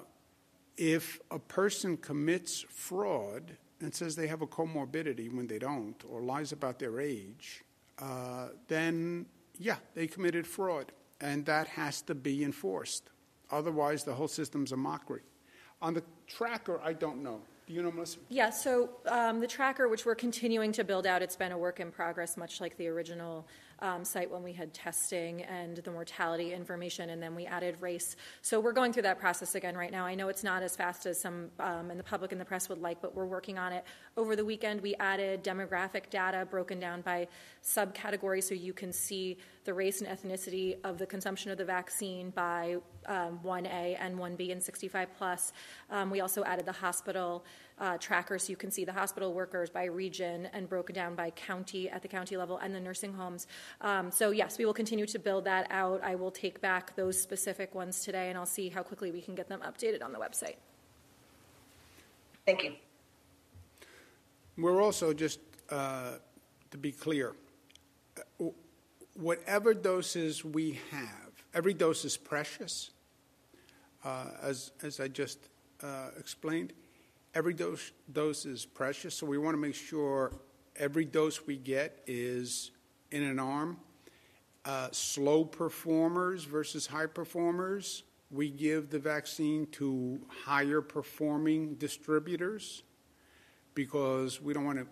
if a person commits fraud and says they have a comorbidity when they don't, or lies about their age, uh, then yeah, they committed fraud, and that has to be enforced. Otherwise, the whole system's a mockery. On the tracker, I don't know. Do you know, Melissa? Yeah, so um, the tracker, which we're continuing to build out, it's been a work in progress, much like the original um, site when we had testing and the mortality information, and then we added race. So we're going through that process again right now. I know it's not as fast as some um, in the public and the press would like, but we're working on it. Over the weekend, we added demographic data broken down by subcategory so you can see the race and ethnicity of the consumption of the vaccine by um, 1A and 1B and 65 plus. Um, we also added the hospital uh, tracker so you can see the hospital workers by region and broken down by county at the county level and the nursing homes. Um, so, yes, we will continue to build that out. I will take back those specific ones today and I'll see how quickly we can get them updated on the website. Thank you. We're also, just uh, to be clear, uh, whatever doses we have, every dose is precious, uh, as, as I just uh, explained. Every dose, dose is precious, so we want to make sure every dose we get is in an arm. Uh, slow performers versus high performers, we give the vaccine to higher performing distributors because we don't want to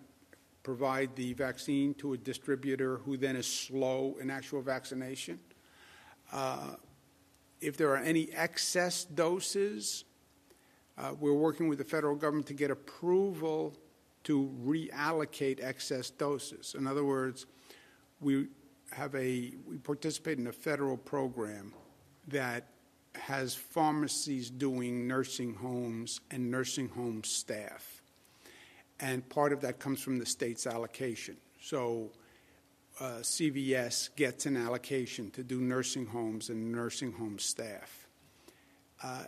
provide the vaccine to a distributor who then is slow in actual vaccination. Uh, if there are any excess doses, uh, we're working with the federal government to get approval to reallocate excess doses. In other words, we have a we participate in a federal program that has pharmacies doing nursing homes and nursing home staff. And part of that comes from the state's allocation. So uh, CVS gets an allocation to do nursing homes and nursing home staff. Uh,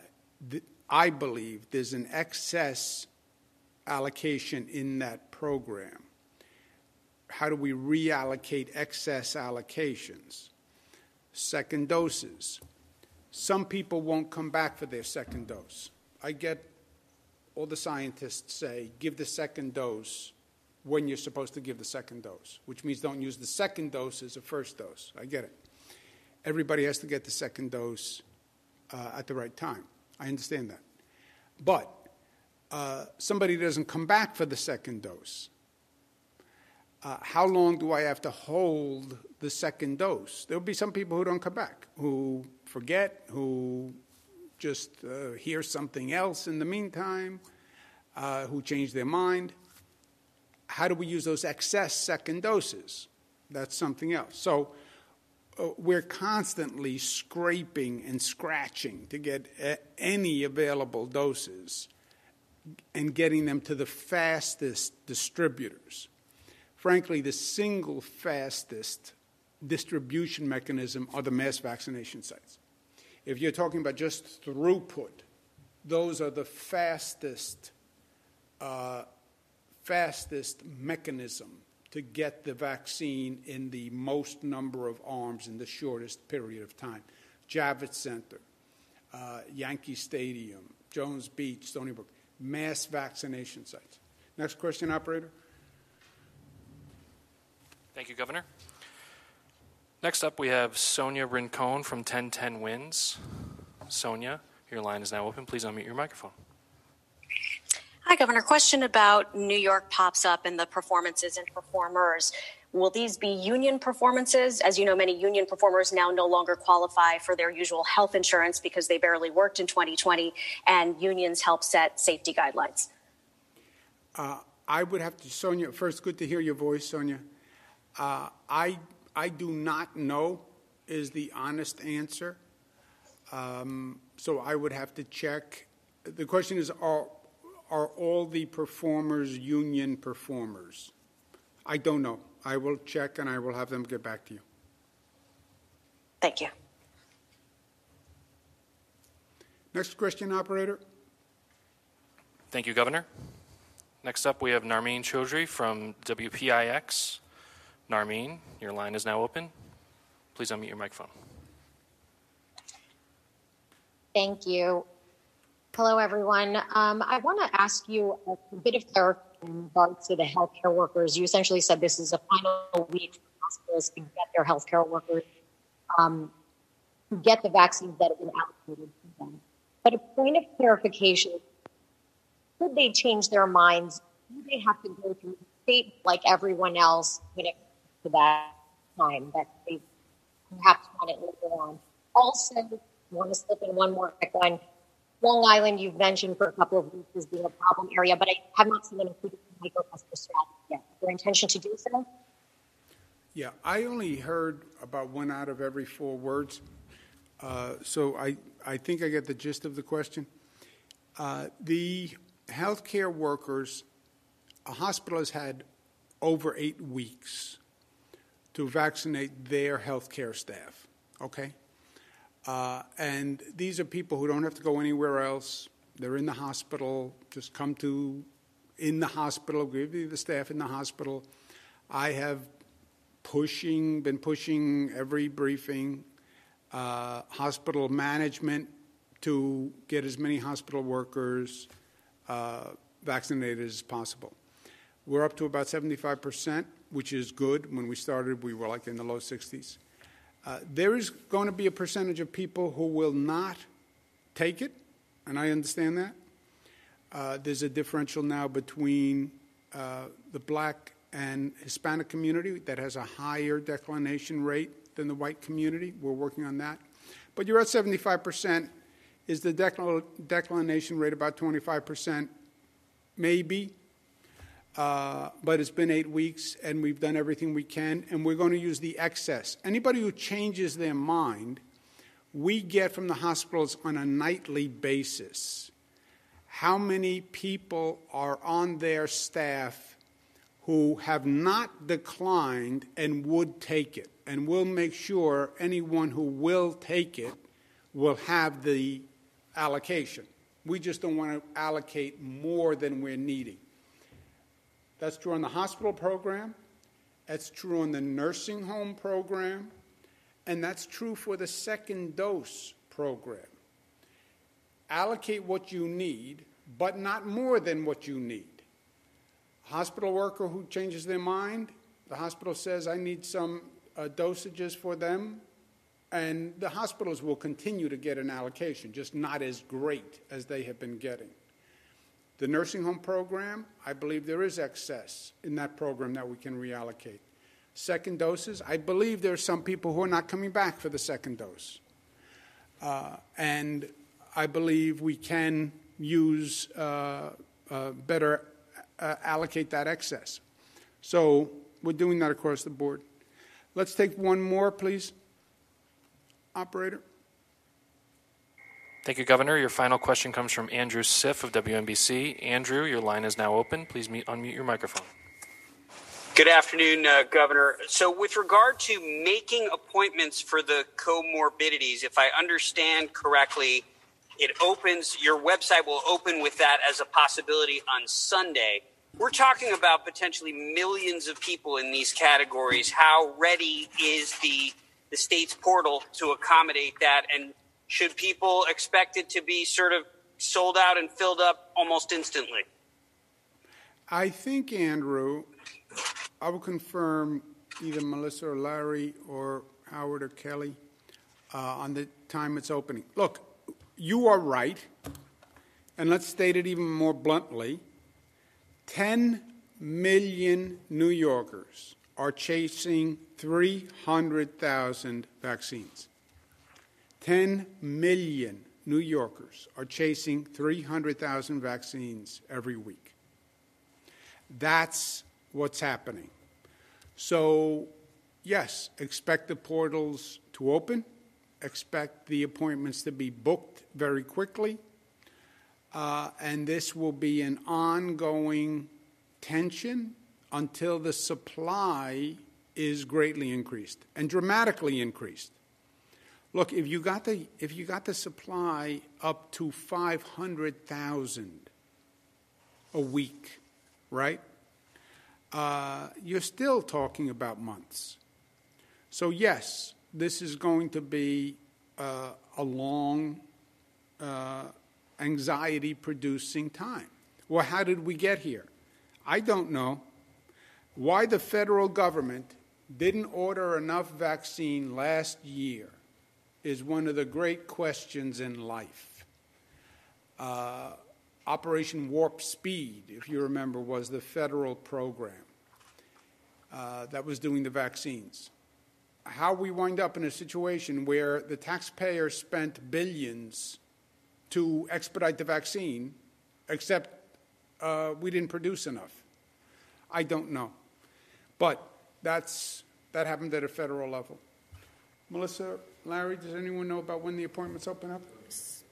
I believe there's an excess allocation in that program. How do we reallocate excess allocations? Second doses. Some people won't come back for their second dose. I get all the scientists say give the second dose when you're supposed to give the second dose, which means don't use the second dose as a first dose. I get it. Everybody has to get the second dose uh, at the right time. I understand that. But uh, somebody doesn't come back for the second dose. Uh, how long do I have to hold the second dose? There'll be some people who don't come back, who forget, who just uh, hear something else in the meantime, uh, who change their mind. How do we use those excess second doses? That's something else. So uh, we're constantly scraping and scratching to get a- any available doses and getting them to the fastest distributors. Frankly, the single fastest distribution mechanism are the mass vaccination sites. If you're talking about just throughput, those are the fastest, uh, fastest mechanism to get the vaccine in the most number of arms in the shortest period of time. Javits Center, uh, Yankee Stadium, Jones Beach, Stony Brook, mass vaccination sites. Next question, operator. Thank you, Governor. Next up, we have Sonia Rincon from 1010 WINS. Sonia, your line is now open. Please unmute your microphone. Hi, Governor. Question about New York pops up and the performances and performers. Will these be union performances? As you know, many union performers now no longer qualify for their usual health insurance because they barely worked in 2020, and unions help set safety guidelines. Uh, I would have to, Sonia, first, good to hear your voice, Sonia. Uh, I, I do not know, is the honest answer. Um, so I would have to check. The question is are, are all the performers union performers? I don't know. I will check and I will have them get back to you. Thank you. Next question, operator. Thank you, Governor. Next up, we have Narmeen Choudhury from WPIX. Narmeen, your line is now open. Please unmute your microphone. Thank you. Hello, everyone. Um, I want to ask you a bit of clarification in regards to the healthcare workers. You essentially said this is a final week for hospitals to get their healthcare workers um, to get the vaccines that have been allocated to them. But a point of clarification: could they change their minds? Do they have to go through state like everyone else when it to that time that they perhaps want it later on? Also, I want to slip in one more quick one. Long Island, you've mentioned for a couple of weeks as being a problem area, but I have not seen them included microcluster strategy yet. There intention to do so? Yeah, I only heard about one out of every four words. Uh, so I, I think I get the gist of the question. Uh, the healthcare workers, a hospital has had over eight weeks to vaccinate their healthcare staff, okay? Uh, and these are people who don't have to go anywhere else. They're in the hospital. Just come to in the hospital. Give you the staff in the hospital. I have pushing, been pushing every briefing, uh, hospital management to get as many hospital workers uh, vaccinated as possible. We're up to about 75%, which is good. When we started, we were like in the low 60s. Uh, there is going to be a percentage of people who will not take it, and I understand that. Uh, there's a differential now between uh, the black and Hispanic community that has a higher declination rate than the white community. We're working on that. But you're at 75%. Is the decl- declination rate about 25%? Maybe. Uh, but it's been eight weeks and we've done everything we can, and we're going to use the excess. Anybody who changes their mind, we get from the hospitals on a nightly basis how many people are on their staff who have not declined and would take it. And we'll make sure anyone who will take it will have the allocation. We just don't want to allocate more than we're needing. That's true on the hospital program, that's true on the nursing home program, and that's true for the second dose program. Allocate what you need, but not more than what you need. Hospital worker who changes their mind, the hospital says, I need some uh, dosages for them, and the hospitals will continue to get an allocation, just not as great as they have been getting. The nursing home program, I believe there is excess in that program that we can reallocate. Second doses, I believe there are some people who are not coming back for the second dose. Uh, and I believe we can use uh, uh, better uh, allocate that excess. So we're doing that across the board. Let's take one more, please. Operator. Thank you, Governor. Your final question comes from Andrew Siff of WNBC. Andrew, your line is now open. Please mute, unmute your microphone. Good afternoon, uh, Governor. So, with regard to making appointments for the comorbidities, if I understand correctly, it opens, your website will open with that as a possibility on Sunday. We're talking about potentially millions of people in these categories. How ready is the, the state's portal to accommodate that? And should people expect it to be sort of sold out and filled up almost instantly? I think, Andrew, I will confirm either Melissa or Larry or Howard or Kelly uh, on the time it's opening. Look, you are right, and let's state it even more bluntly 10 million New Yorkers are chasing 300,000 vaccines. 10 million New Yorkers are chasing 300,000 vaccines every week. That's what's happening. So, yes, expect the portals to open, expect the appointments to be booked very quickly, uh, and this will be an ongoing tension until the supply is greatly increased and dramatically increased. Look, if you got the if you got the supply up to 500,000 a week, right? Uh, you're still talking about months. So yes, this is going to be uh, a long, uh, anxiety-producing time. Well, how did we get here? I don't know. Why the federal government didn't order enough vaccine last year is one of the great questions in life. Uh, Operation Warp Speed, if you remember, was the federal program uh, that was doing the vaccines. How we wind up in a situation where the taxpayer spent billions to expedite the vaccine, except uh, we didn't produce enough. I don't know. But that's, that happened at a federal level. Melissa, Larry, does anyone know about when the appointments open up?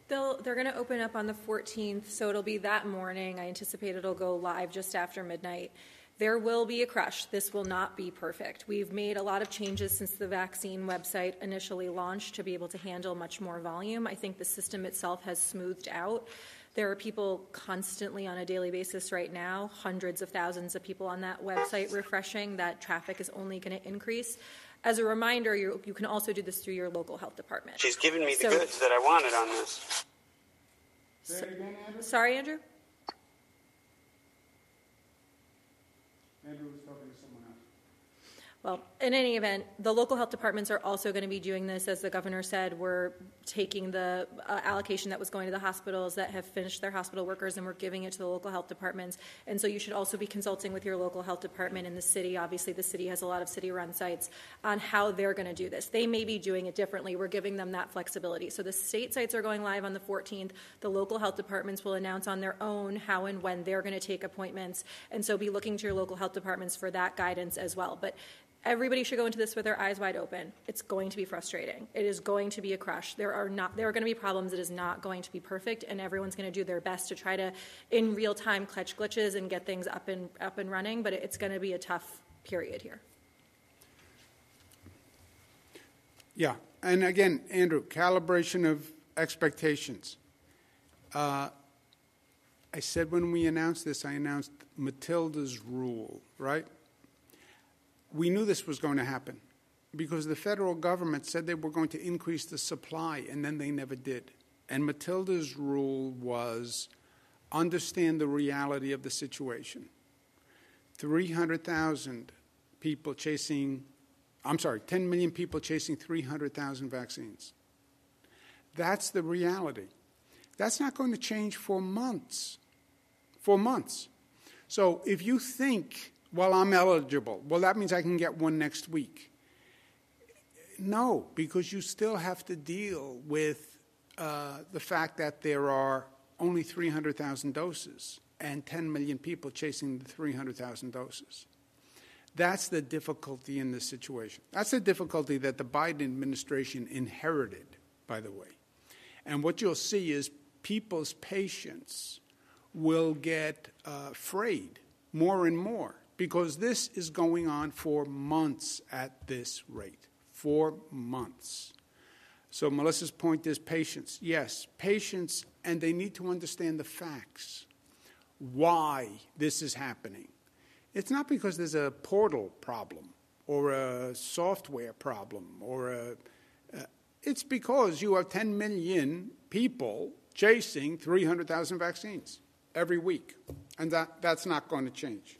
They'll, they're going to open up on the 14th, so it'll be that morning. I anticipate it'll go live just after midnight. There will be a crush. This will not be perfect. We've made a lot of changes since the vaccine website initially launched to be able to handle much more volume. I think the system itself has smoothed out. There are people constantly on a daily basis right now, hundreds of thousands of people on that website refreshing. That traffic is only going to increase. As a reminder, you, you can also do this through your local health department. She's given me So- the goods that I wanted on this. Say it again, Andrew? Sorry, Andrew? Andrew was talking to someone else. Well, in any event, the local health departments are also going to be doing this. As the governor said, we're taking the uh, allocation that was going to the hospitals that have finished their hospital workers and we're giving it to the local health departments. And so you should also be consulting with your local health department in the city. Obviously, the city has a lot of city run sites on how they're going to do this. They may be doing it differently. We're giving them that flexibility. So the state sites are going live on the 14th. The local health departments will announce on their own how and when they're going to take appointments. And so be looking to your local health departments for that guidance as well. But Everybody should go into this with their eyes wide open. It's going to be frustrating. It is going to be a crush. There are not there are going to be problems. It is not going to be perfect, and everyone's going to do their best to try to, in real time, catch glitches and get things up and up and running. But it's going to be a tough period here. Yeah, and again, Andrew, calibration of expectations. Uh, I said when we announced this, I announced Matilda's rule, right? We knew this was going to happen because the federal government said they were going to increase the supply, and then they never did. And Matilda's rule was understand the reality of the situation. 300,000 people chasing, I'm sorry, 10 million people chasing 300,000 vaccines. That's the reality. That's not going to change for months. For months. So if you think, well, I'm eligible, well, that means I can get one next week. No, because you still have to deal with uh, the fact that there are only 300,000 doses and 10 million people chasing the 300,000 doses. That's the difficulty in this situation. That's the difficulty that the Biden administration inherited, by the way. And what you'll see is people's patience will get uh, frayed more and more because this is going on for months at this rate. For months. So, Melissa's point is patience. Yes, patience, and they need to understand the facts why this is happening. It's not because there's a portal problem or a software problem or a. Uh, it's because you have 10 million people chasing 300,000 vaccines every week. And that, that's not going to change.